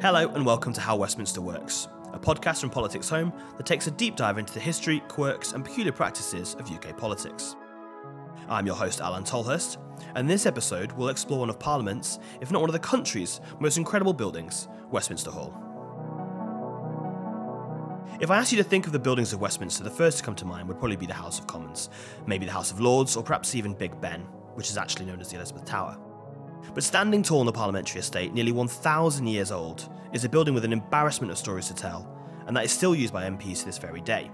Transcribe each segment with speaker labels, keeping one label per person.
Speaker 1: Hello, and welcome to How Westminster Works, a podcast from Politics Home that takes a deep dive into the history, quirks, and peculiar practices of UK politics. I'm your host, Alan Tolhurst, and this episode will explore one of Parliament's, if not one of the country's, most incredible buildings, Westminster Hall. If I asked you to think of the buildings of Westminster, the first to come to mind would probably be the House of Commons, maybe the House of Lords, or perhaps even Big Ben, which is actually known as the Elizabeth Tower. But standing tall in the parliamentary estate, nearly 1,000 years old, is a building with an embarrassment of stories to tell, and that is still used by MPs to this very day.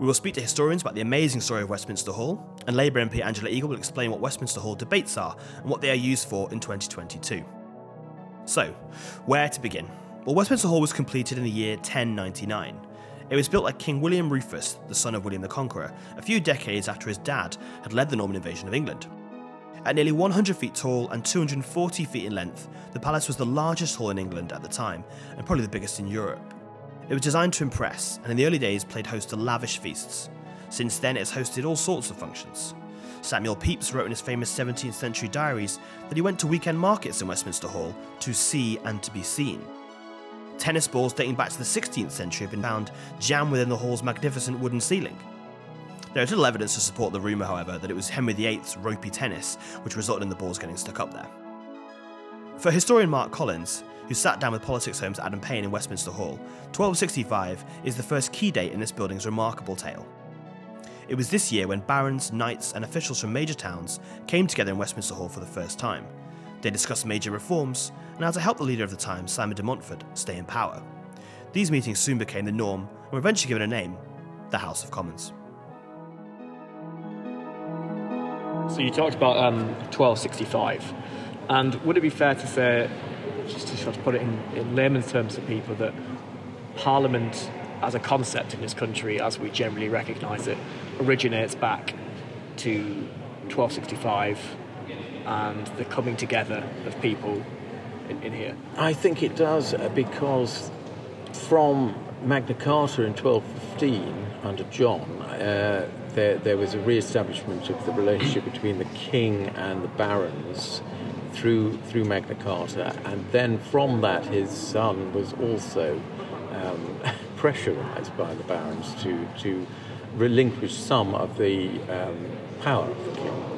Speaker 1: We will speak to historians about the amazing story of Westminster Hall, and Labour MP Angela Eagle will explain what Westminster Hall debates are and what they are used for in 2022. So, where to begin? Well, Westminster Hall was completed in the year 1099. It was built by King William Rufus, the son of William the Conqueror, a few decades after his dad had led the Norman invasion of England. At nearly 100 feet tall and 240 feet in length, the palace was the largest hall in England at the time, and probably the biggest in Europe. It was designed to impress, and in the early days played host to lavish feasts. Since then, it's hosted all sorts of functions. Samuel Pepys wrote in his famous 17th century diaries that he went to weekend markets in Westminster Hall to see and to be seen. Tennis balls dating back to the 16th century have been found jammed within the hall's magnificent wooden ceiling. There is little evidence to support the rumour, however, that it was Henry VIII's ropey tennis which resulted in the balls getting stuck up there. For historian Mark Collins, who sat down with Politics Home's Adam Payne in Westminster Hall, 1265 is the first key date in this building's remarkable tale. It was this year when barons, knights, and officials from major towns came together in Westminster Hall for the first time. They discussed major reforms and how to help the leader of the time, Simon de Montfort, stay in power. These meetings soon became the norm and were eventually given a name the House of Commons.
Speaker 2: So you talked about um, 1265, and would it be fair to say, just to put it in, in layman's terms to people, that Parliament as a concept in this country, as we generally recognise it, originates back to 1265 and the coming together of people in, in here?
Speaker 3: I think it does uh, because from Magna Carta in 1215 under John, uh, there, there was a re-establishment of the relationship between the king and the barons through through Magna Carta, and then from that, his son was also um, pressurized by the barons to to relinquish some of the um, power of the king.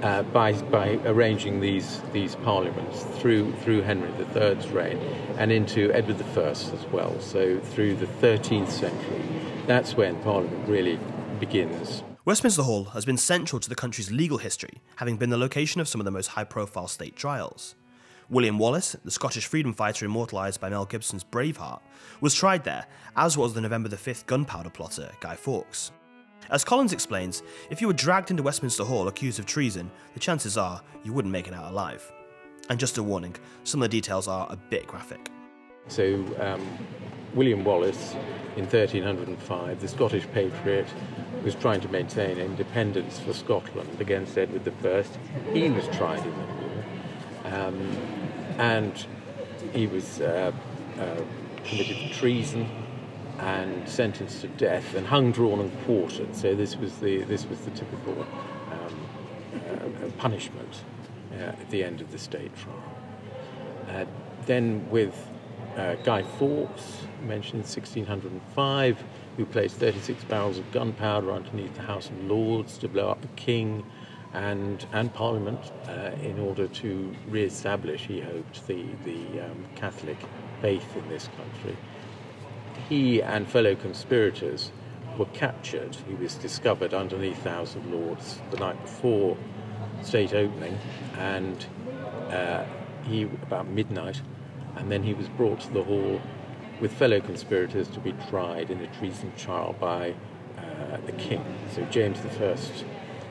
Speaker 3: Uh, by, by arranging these these parliaments through through Henry III's reign and into Edward I as well. So through the 13th century, that's when Parliament really begins.
Speaker 1: Westminster Hall has been central to the country's legal history, having been the location of some of the most high profile state trials. William Wallace, the Scottish freedom fighter immortalised by Mel Gibson's Braveheart, was tried there, as was the November the 5th gunpowder plotter, Guy Fawkes. As Collins explains, if you were dragged into Westminster Hall accused of treason, the chances are you wouldn't make it out alive. And just a warning, some of the details are a bit graphic.
Speaker 3: So, um, William Wallace, in 1305, the Scottish patriot, was trying to maintain independence for Scotland against Edward I. He was tried in the war, um, and he was uh, uh, committed treason and sentenced to death and hung, drawn, and quartered. So this was the this was the typical um, uh, punishment uh, at the end of the state trial. Uh, then with uh, Guy Fawkes, mentioned in 1605, who placed 36 barrels of gunpowder underneath the House of Lords to blow up the King and and Parliament uh, in order to re-establish, he hoped, the the um, Catholic faith in this country he and fellow conspirators were captured. He was discovered underneath the House of Lords the night before state opening, and uh, he about midnight, and then he was brought to the hall with fellow conspirators to be tried in a treason trial by uh, the king. So James I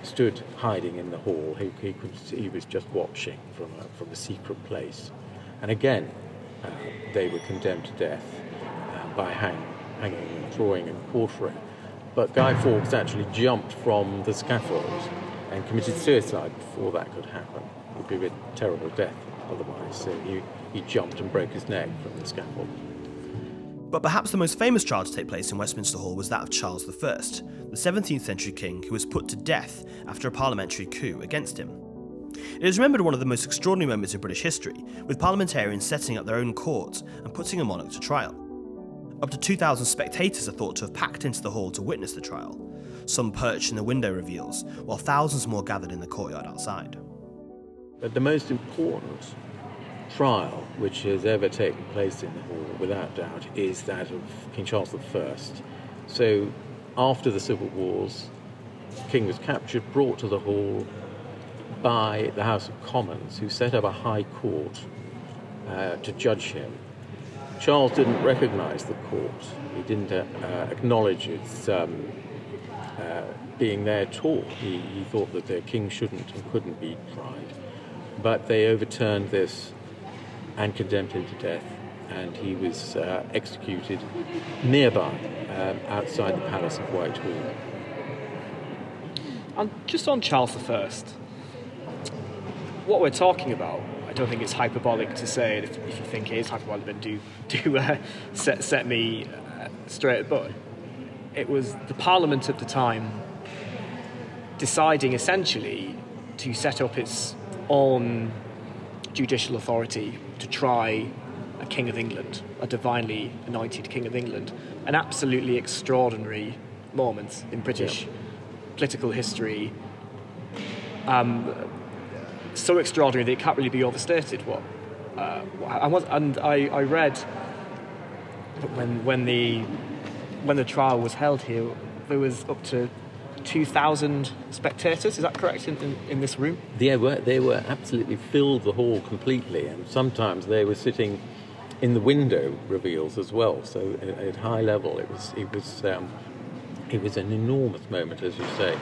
Speaker 3: stood hiding in the hall. He, he, he was just watching from a, from a secret place, and again uh, they were condemned to death by hang, hanging and drawing and quartering. But Guy Fawkes actually jumped from the scaffold and committed suicide before that could happen. It would be a terrible death otherwise. So he, he jumped and broke his neck from the scaffold.
Speaker 1: But perhaps the most famous trial to take place in Westminster Hall was that of Charles I, the 17th century king who was put to death after a parliamentary coup against him. It is remembered one of the most extraordinary moments in British history, with parliamentarians setting up their own courts and putting a monarch to trial. Up to 2,000 spectators are thought to have packed into the hall to witness the trial, some perched in the window reveals, while thousands more gathered in the courtyard outside.
Speaker 3: But the most important trial which has ever taken place in the hall, without doubt, is that of King Charles I. So, after the civil wars, the king was captured, brought to the hall by the House of Commons, who set up a high court uh, to judge him. Charles didn't recognize the court. He didn't uh, acknowledge its um, uh, being there at all. He, he thought that the king shouldn't and couldn't be tried. But they overturned this and condemned him to death, and he was uh, executed nearby, um, outside the Palace of Whitehall.
Speaker 2: And just on Charles I, what we're talking about, I don't think it's hyperbolic to say, if, if you think it is hyperbolic, then do, do uh, set, set me uh, straight. But it was the Parliament at the time deciding essentially to set up its own judicial authority to try a King of England, a divinely anointed King of England. An absolutely extraordinary moment in British yeah. political history. Um, so extraordinary that it can't really be overstated. What, uh, I was, and I, I read when when the when the trial was held here, there was up to 2,000 spectators. Is that correct in, in, in, this room?
Speaker 3: They were, they were absolutely filled the hall completely, and sometimes they were sitting in the window reveals as well. So at, at high level, it was it was um, it was an enormous moment, as you say,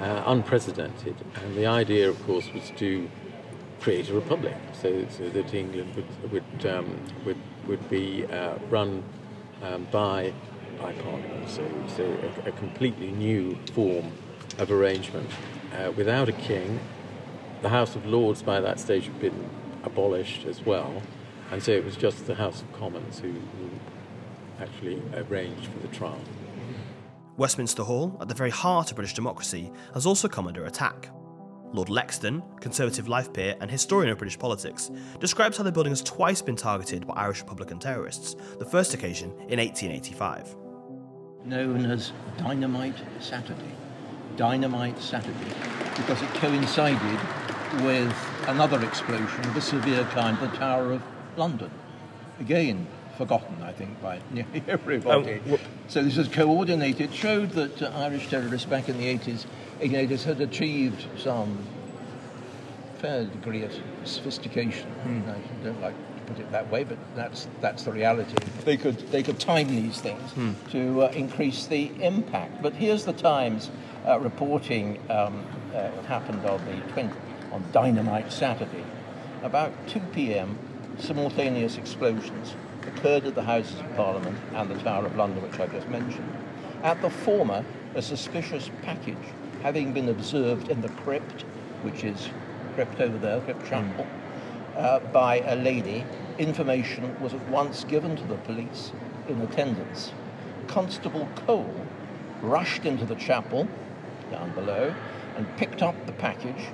Speaker 3: uh, unprecedented. And the idea, of course, was to create a republic, so, so that England would would um, would, would be uh, run um, by by Parliament. So, so a, a completely new form of arrangement. Uh, without a king, the House of Lords by that stage had been abolished as well, and so it was just the House of Commons who, who actually arranged for the trial.
Speaker 1: Westminster Hall, at the very heart of British democracy, has also come under attack. Lord Lexden, Conservative life peer and historian of British politics, describes how the building has twice been targeted by Irish Republican terrorists, the first occasion in 1885
Speaker 4: known as Dynamite Saturday. Dynamite Saturday, because it coincided with another explosion of a severe kind, the Tower of London. Again, forgotten, I think, by nearly everybody. Oh, so this was coordinated, showed that uh, Irish terrorists back in the 80s, 1880s had achieved some fair degree of sophistication. Hmm. I don't like to put it that way, but that's that's the reality. They could they could time these things hmm. to uh, increase the impact. But here's the Times uh, reporting um, uh, happened on the 20, on Dynamite Saturday, about 2 p.m. Simultaneous explosions occurred at the Houses of Parliament and the Tower of London, which I just mentioned. At the former, a suspicious package having been observed in the crypt, which is crypt over there, crypt chapel. Hmm uh, by a lady, information was at once given to the police in attendance. Constable Cole rushed into the chapel down below and picked up the package,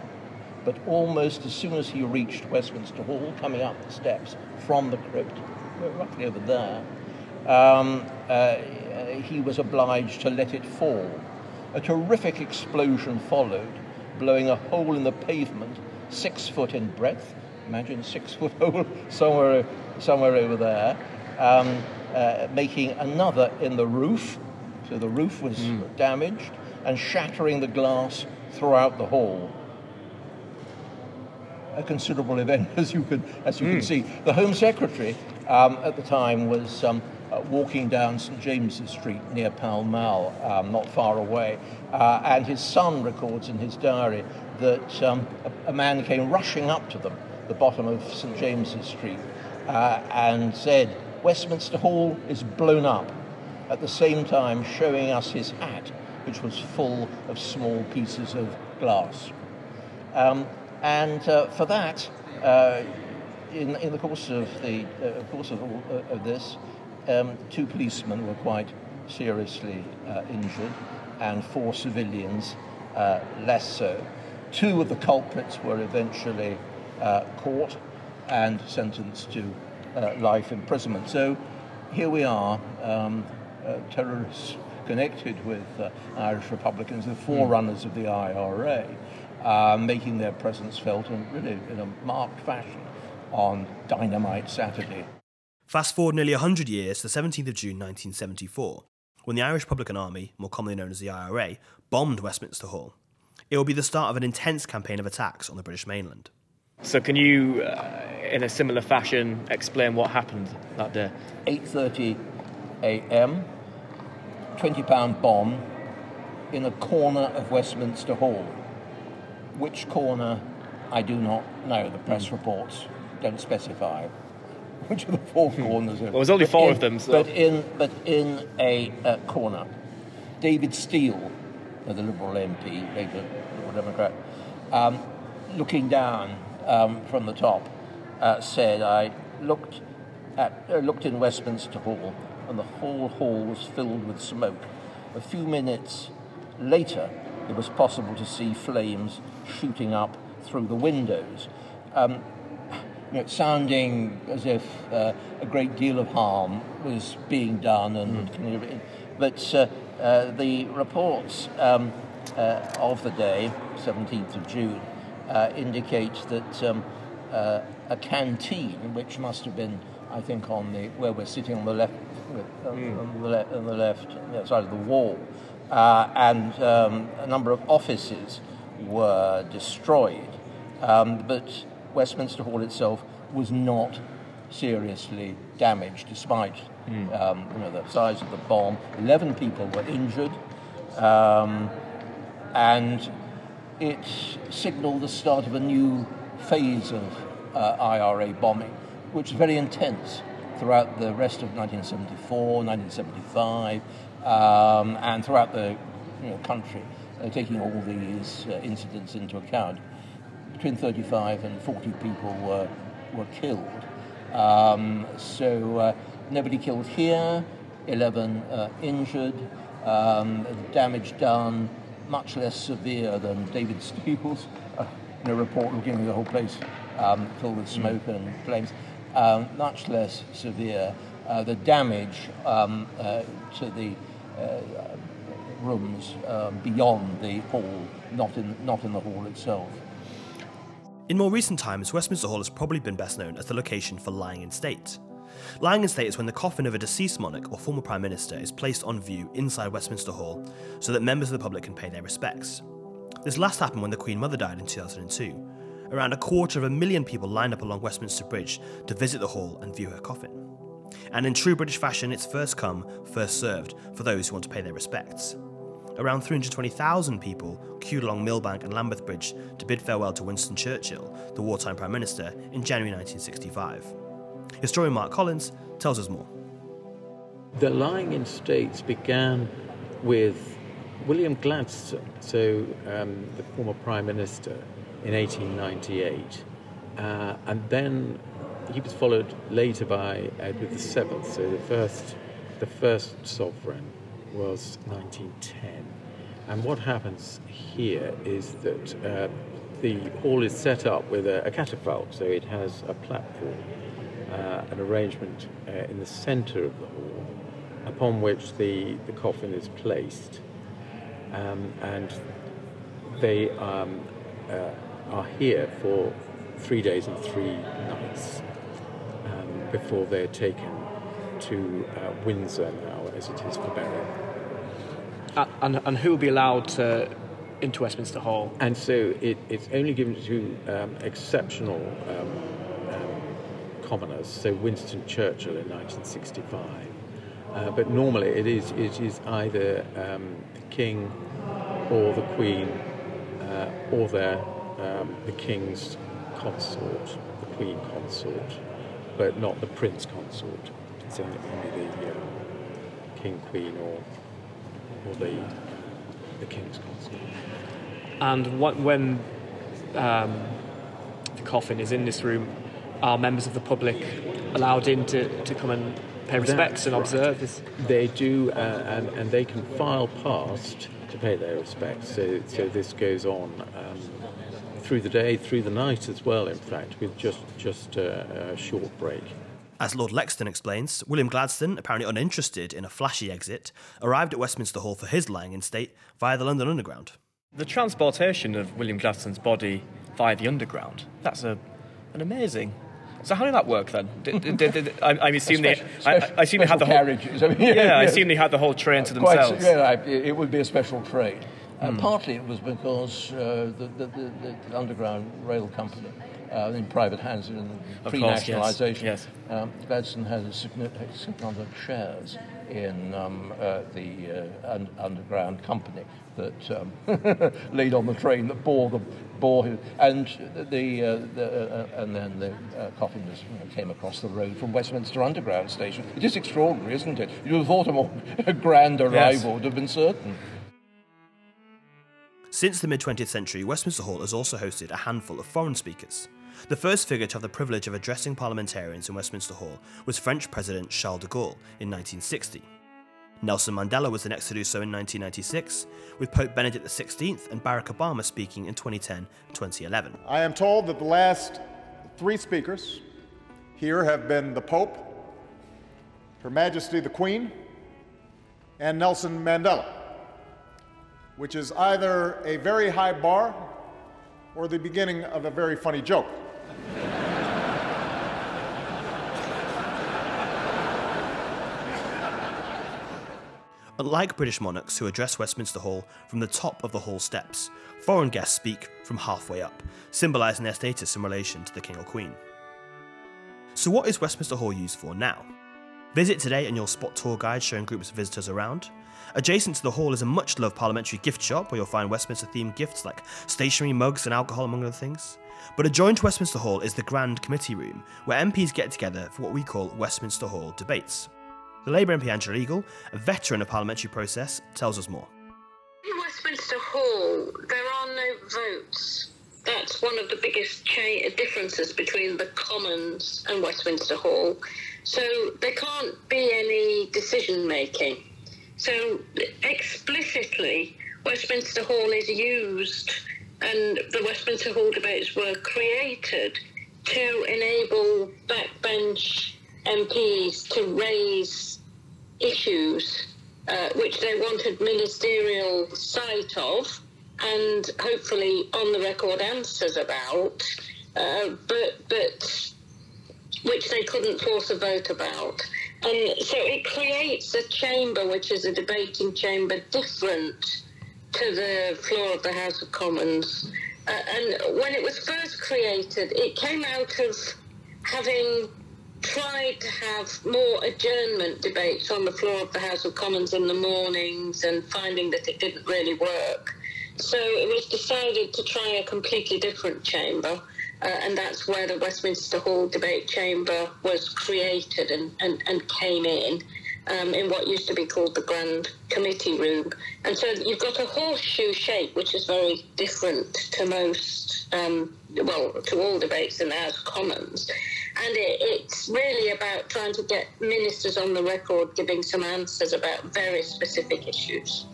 Speaker 4: but almost as soon as he reached Westminster Hall, coming up the steps from the crypt, roughly over there, um, uh, he was obliged to let it fall. A terrific explosion followed, blowing a hole in the pavement six foot in breadth imagine six foot hole somewhere, somewhere over there, um, uh, making another in the roof. So the roof was mm. damaged and shattering the glass throughout the hall. A considerable event, as you can, as you mm. can hmm. see. The Home Secretary um, at the time was um, uh, walking down St James's Street near Pall Mall, um, not far away, uh, and his son records in his diary that um, a, a, man came rushing up to them the bottom of St James's Street uh, and said, Westminster Hall is blown up, at the same time showing us his hat, which was full of small pieces of glass. Um, and uh, for that, uh, in, in the course of the uh, course of, uh, of this, um, two policemen were quite seriously uh, injured, and four civilians less so. two of the culprits were eventually uh, caught and sentenced to uh, life imprisonment. So here we are, um, uh, terrorists connected with uh, Irish Republicans, the forerunners of the IRA, uh, making their presence felt in really in a marked fashion on Dynamite Saturday.
Speaker 1: Fast forward nearly 100 years to the 17th of June 1974, when the Irish Republican Army, more commonly known as the IRA, bombed Westminster Hall. It will be the start of an intense campaign of attacks on the British mainland.
Speaker 2: So, can you, uh, in a similar fashion, explain what happened that day?
Speaker 4: 8:30 a.m. 20 pound bomb in a corner of Westminster Hall. Which corner, I do not know. The press reports don't specify which of the four corners. Well,
Speaker 2: there's only four
Speaker 4: in-
Speaker 2: of them, so-
Speaker 4: But in but in a uh, corner, David Steel, the Liberal MP, later Liberal Democrat, um, looking down um, from the top, uh, said, "I looked at uh, looked in Westminster Hall, and the whole hall was filled with smoke. A few minutes later, it was possible to see flames shooting up through the windows." Um, you know, sounding as if uh, a great deal of harm was being done, and but uh, uh, the reports um, uh, of the day, 17th of June, uh, indicate that um, uh, a canteen, which must have been, I think, on the where we're sitting on the left, uh, on the, le- on the left side of the wall, uh, and um, a number of offices were destroyed. Um, but Westminster Hall itself was not seriously damaged, despite um, you know, the size of the bomb. Eleven people were injured, um, and it signalled the start of a new phase of uh, IRA bombing, which was very intense throughout the rest of 1974, 1975, um, and throughout the you know, country, uh, taking all these uh, incidents into account between 35 and 40 people were, were killed. Um, so uh, nobody killed here, 11 uh, injured, um, damage done much less severe than David Steel's uh, in a report looking at the whole place um, filled with smoke and flames. Um, much less severe. Uh, the damage um, uh, to the uh, rooms um, beyond the hall, not in, not in the hall itself.
Speaker 1: In more recent times, Westminster Hall has probably been best known as the location for lying in state. Lying in state is when the coffin of a deceased monarch or former prime minister is placed on view inside Westminster Hall so that members of the public can pay their respects. This last happened when the Queen Mother died in 2002. Around a quarter of a million people lined up along Westminster Bridge to visit the hall and view her coffin. And in true British fashion, it's first come, first served for those who want to pay their respects. Around 320,000 people queued along Millbank and Lambeth Bridge to bid farewell to Winston Churchill, the wartime Prime Minister, in January 1965. Historian Mark Collins tells us more.
Speaker 3: The lying in states began with William Gladstone, so um, the former Prime Minister, in 1898. Uh, and then he was followed later by Edward VII, so the first, the first sovereign was 1910. And what happens here is that uh, the hall is set up with a, a catafalque, so it has a platform, uh, an arrangement uh, in the centre of the hall, upon which the, the coffin is placed. Um, and they um, uh, are here for three days and three nights um, before they're taken to uh, Windsor now, as it is for burial.
Speaker 2: Uh, and, and who will be allowed to, into Westminster Hall?
Speaker 3: And so it, it's only given to um, exceptional um, um, commoners, so Winston Churchill in 1965. Uh, but normally it is, it is either um, the King or the Queen uh, or their, um, the King's consort, the Queen consort, but not the Prince consort. It's only, only the uh, King, Queen, or, or the, the King's consort.
Speaker 2: And what, when um, the coffin is in this room, are members of the public allowed in to, to come and pay respects and
Speaker 3: right.
Speaker 2: observe this?
Speaker 3: They do, uh, and, and they can file past to pay their respects. So, so this goes on um, through the day, through the night as well, in fact, with just, just a, a short break.
Speaker 1: As Lord Lexden explains, William Gladstone, apparently uninterested in a flashy exit, arrived at Westminster Hall for his lying in state via the London Underground.
Speaker 2: The transportation of William Gladstone's body via the Underground, that's a, an amazing so how did that work then? Did, did, did, I, I assume they, I, I assume they had the whole
Speaker 4: carriages. I mean,
Speaker 2: yeah, yeah, I assume they had the whole train to
Speaker 4: Quite,
Speaker 2: themselves.
Speaker 4: yeah, it would be a special train. Uh, partly it was because uh, the, the, the, the, Underground Rail Company, uh, in private hands in pre-nationalisation,
Speaker 2: yes, yes.
Speaker 4: Um, Gladstone had a significant number of shares in um, uh, the uh, un- Underground Company that um, laid on the train that bore them, bore him, and the, uh, the and then the coffin was, you know, came across the road from Westminster Underground Station. It is extraordinary, isn't it? You'd have thought a more grand arrival yes. would have been certain.
Speaker 1: Since the mid 20th century, Westminster Hall has also hosted a handful of foreign speakers. The first figure to have the privilege of addressing parliamentarians in Westminster Hall was French President Charles de Gaulle in 1960. Nelson Mandela was the next to do so in 1996, with Pope Benedict XVI and Barack Obama speaking in 2010 and 2011.
Speaker 5: I am told that the last three speakers here have been the Pope, Her Majesty the Queen, and Nelson Mandela which is either a very high bar or the beginning of a very funny joke.
Speaker 1: Unlike British monarchs who address Westminster Hall from the top of the hall steps, foreign guests speak from halfway up, symbolising their status in relation to the King or Queen. So, what is Westminster Hall used for now? Visit today and you'll spot tour guides showing groups of visitors around, Adjacent to the hall is a much loved parliamentary gift shop where you'll find Westminster themed gifts like stationery, mugs, and alcohol, among other things. But adjoined to Westminster Hall is the Grand Committee Room, where MPs get together for what we call Westminster Hall debates. The Labour MP Angela Eagle, a veteran of parliamentary process, tells us more.
Speaker 6: In Westminster Hall, there are no votes. That's one of the biggest cha- differences between the Commons and Westminster Hall. So there can't be any decision making. So explicitly, Westminster Hall is used, and the Westminster Hall debates were created to enable backbench MPs to raise issues uh, which they wanted ministerial sight of and hopefully on the record answers about, uh, but but which they couldn't force a vote about. And so it creates a chamber, which is a debating chamber, different to the floor of the House of Commons. Uh, and when it was first created, it came out of having tried to have more adjournment debates on the floor of the House of Commons in the mornings and finding that it didn't really work. So it was decided to try a completely different chamber uh, and that's where the Westminster Hall debate chamber was created and, and, and came in. Um, in what used to be called the Grand Committee Room. And so you've got a horseshoe shape, which is very different to most, um, well, to all debates in the House of Commons. And it, it's really about trying to get ministers on the record giving some answers about very specific issues.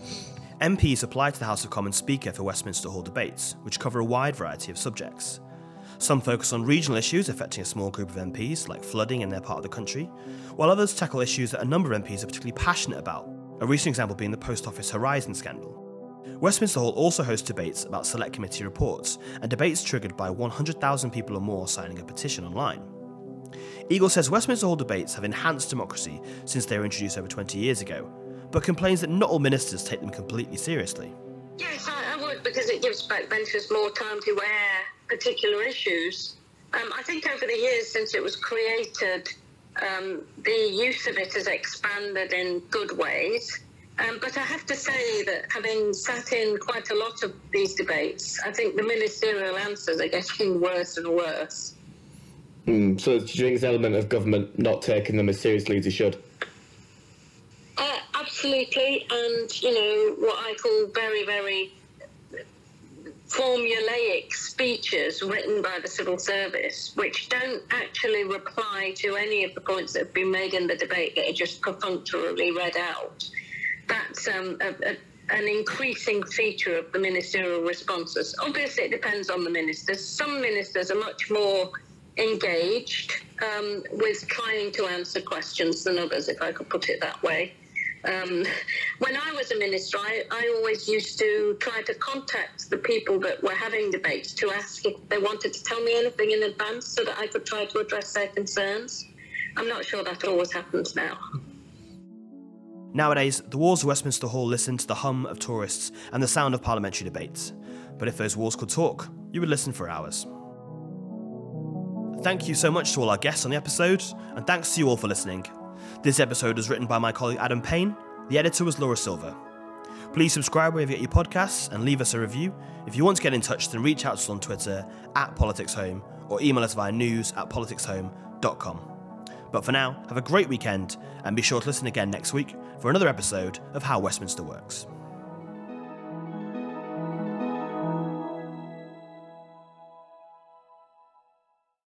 Speaker 1: MPs apply to the House of Commons Speaker for Westminster Hall debates, which cover a wide variety of subjects. Some focus on regional issues affecting a small group of MPs, like flooding in their part of the country, while others tackle issues that a number of MPs are particularly passionate about, a recent example being the Post Office Horizon scandal. Westminster Hall also hosts debates about select committee reports, and debates triggered by 100,000 people or more signing a petition online. Eagle says Westminster Hall debates have enhanced democracy since they were introduced over 20 years ago, but complains that not all ministers take them completely seriously.
Speaker 6: Yes, I, I would, because it gives backbenchers more time to air particular issues. Um, I think over the years since it was created, um, the use of it has expanded in good ways. Um, but I have to say that having sat in quite a lot of these debates, I think the ministerial answers are getting worse and worse.
Speaker 7: Mm, so do you think it's an element of government not taking them as seriously as they should?
Speaker 6: Uh, absolutely, and you know what I call very, very formulaic speeches written by the civil service, which don't actually reply to any of the points that have been made in the debate that are just perfunctorily read out. That's um, a, a, an increasing feature of the ministerial responses. Obviously, it depends on the ministers. Some ministers are much more engaged um, with trying to answer questions than others, if I could put it that way. Um, when I was a minister, I, I, always used to try to contact the people that were having debates to ask if they wanted to tell me anything in advance so that I could try to address their concerns. I'm not sure that always happens now.
Speaker 1: Nowadays, the walls of Westminster Hall listen to the hum of tourists and the sound of parliamentary debates. But if those walls could talk, you would listen for hours. Thank you so much to all our guests on the episode, and thanks to you all for listening. This episode was written by my colleague Adam Payne, the editor was Laura Silver. Please subscribe wherever you get your podcasts and leave us a review. If you want to get in touch, then reach out to us on Twitter at PoliticsHome or email us via news at politicshome.com. But for now, have a great weekend and be sure to listen again next week for another episode of How Westminster Works.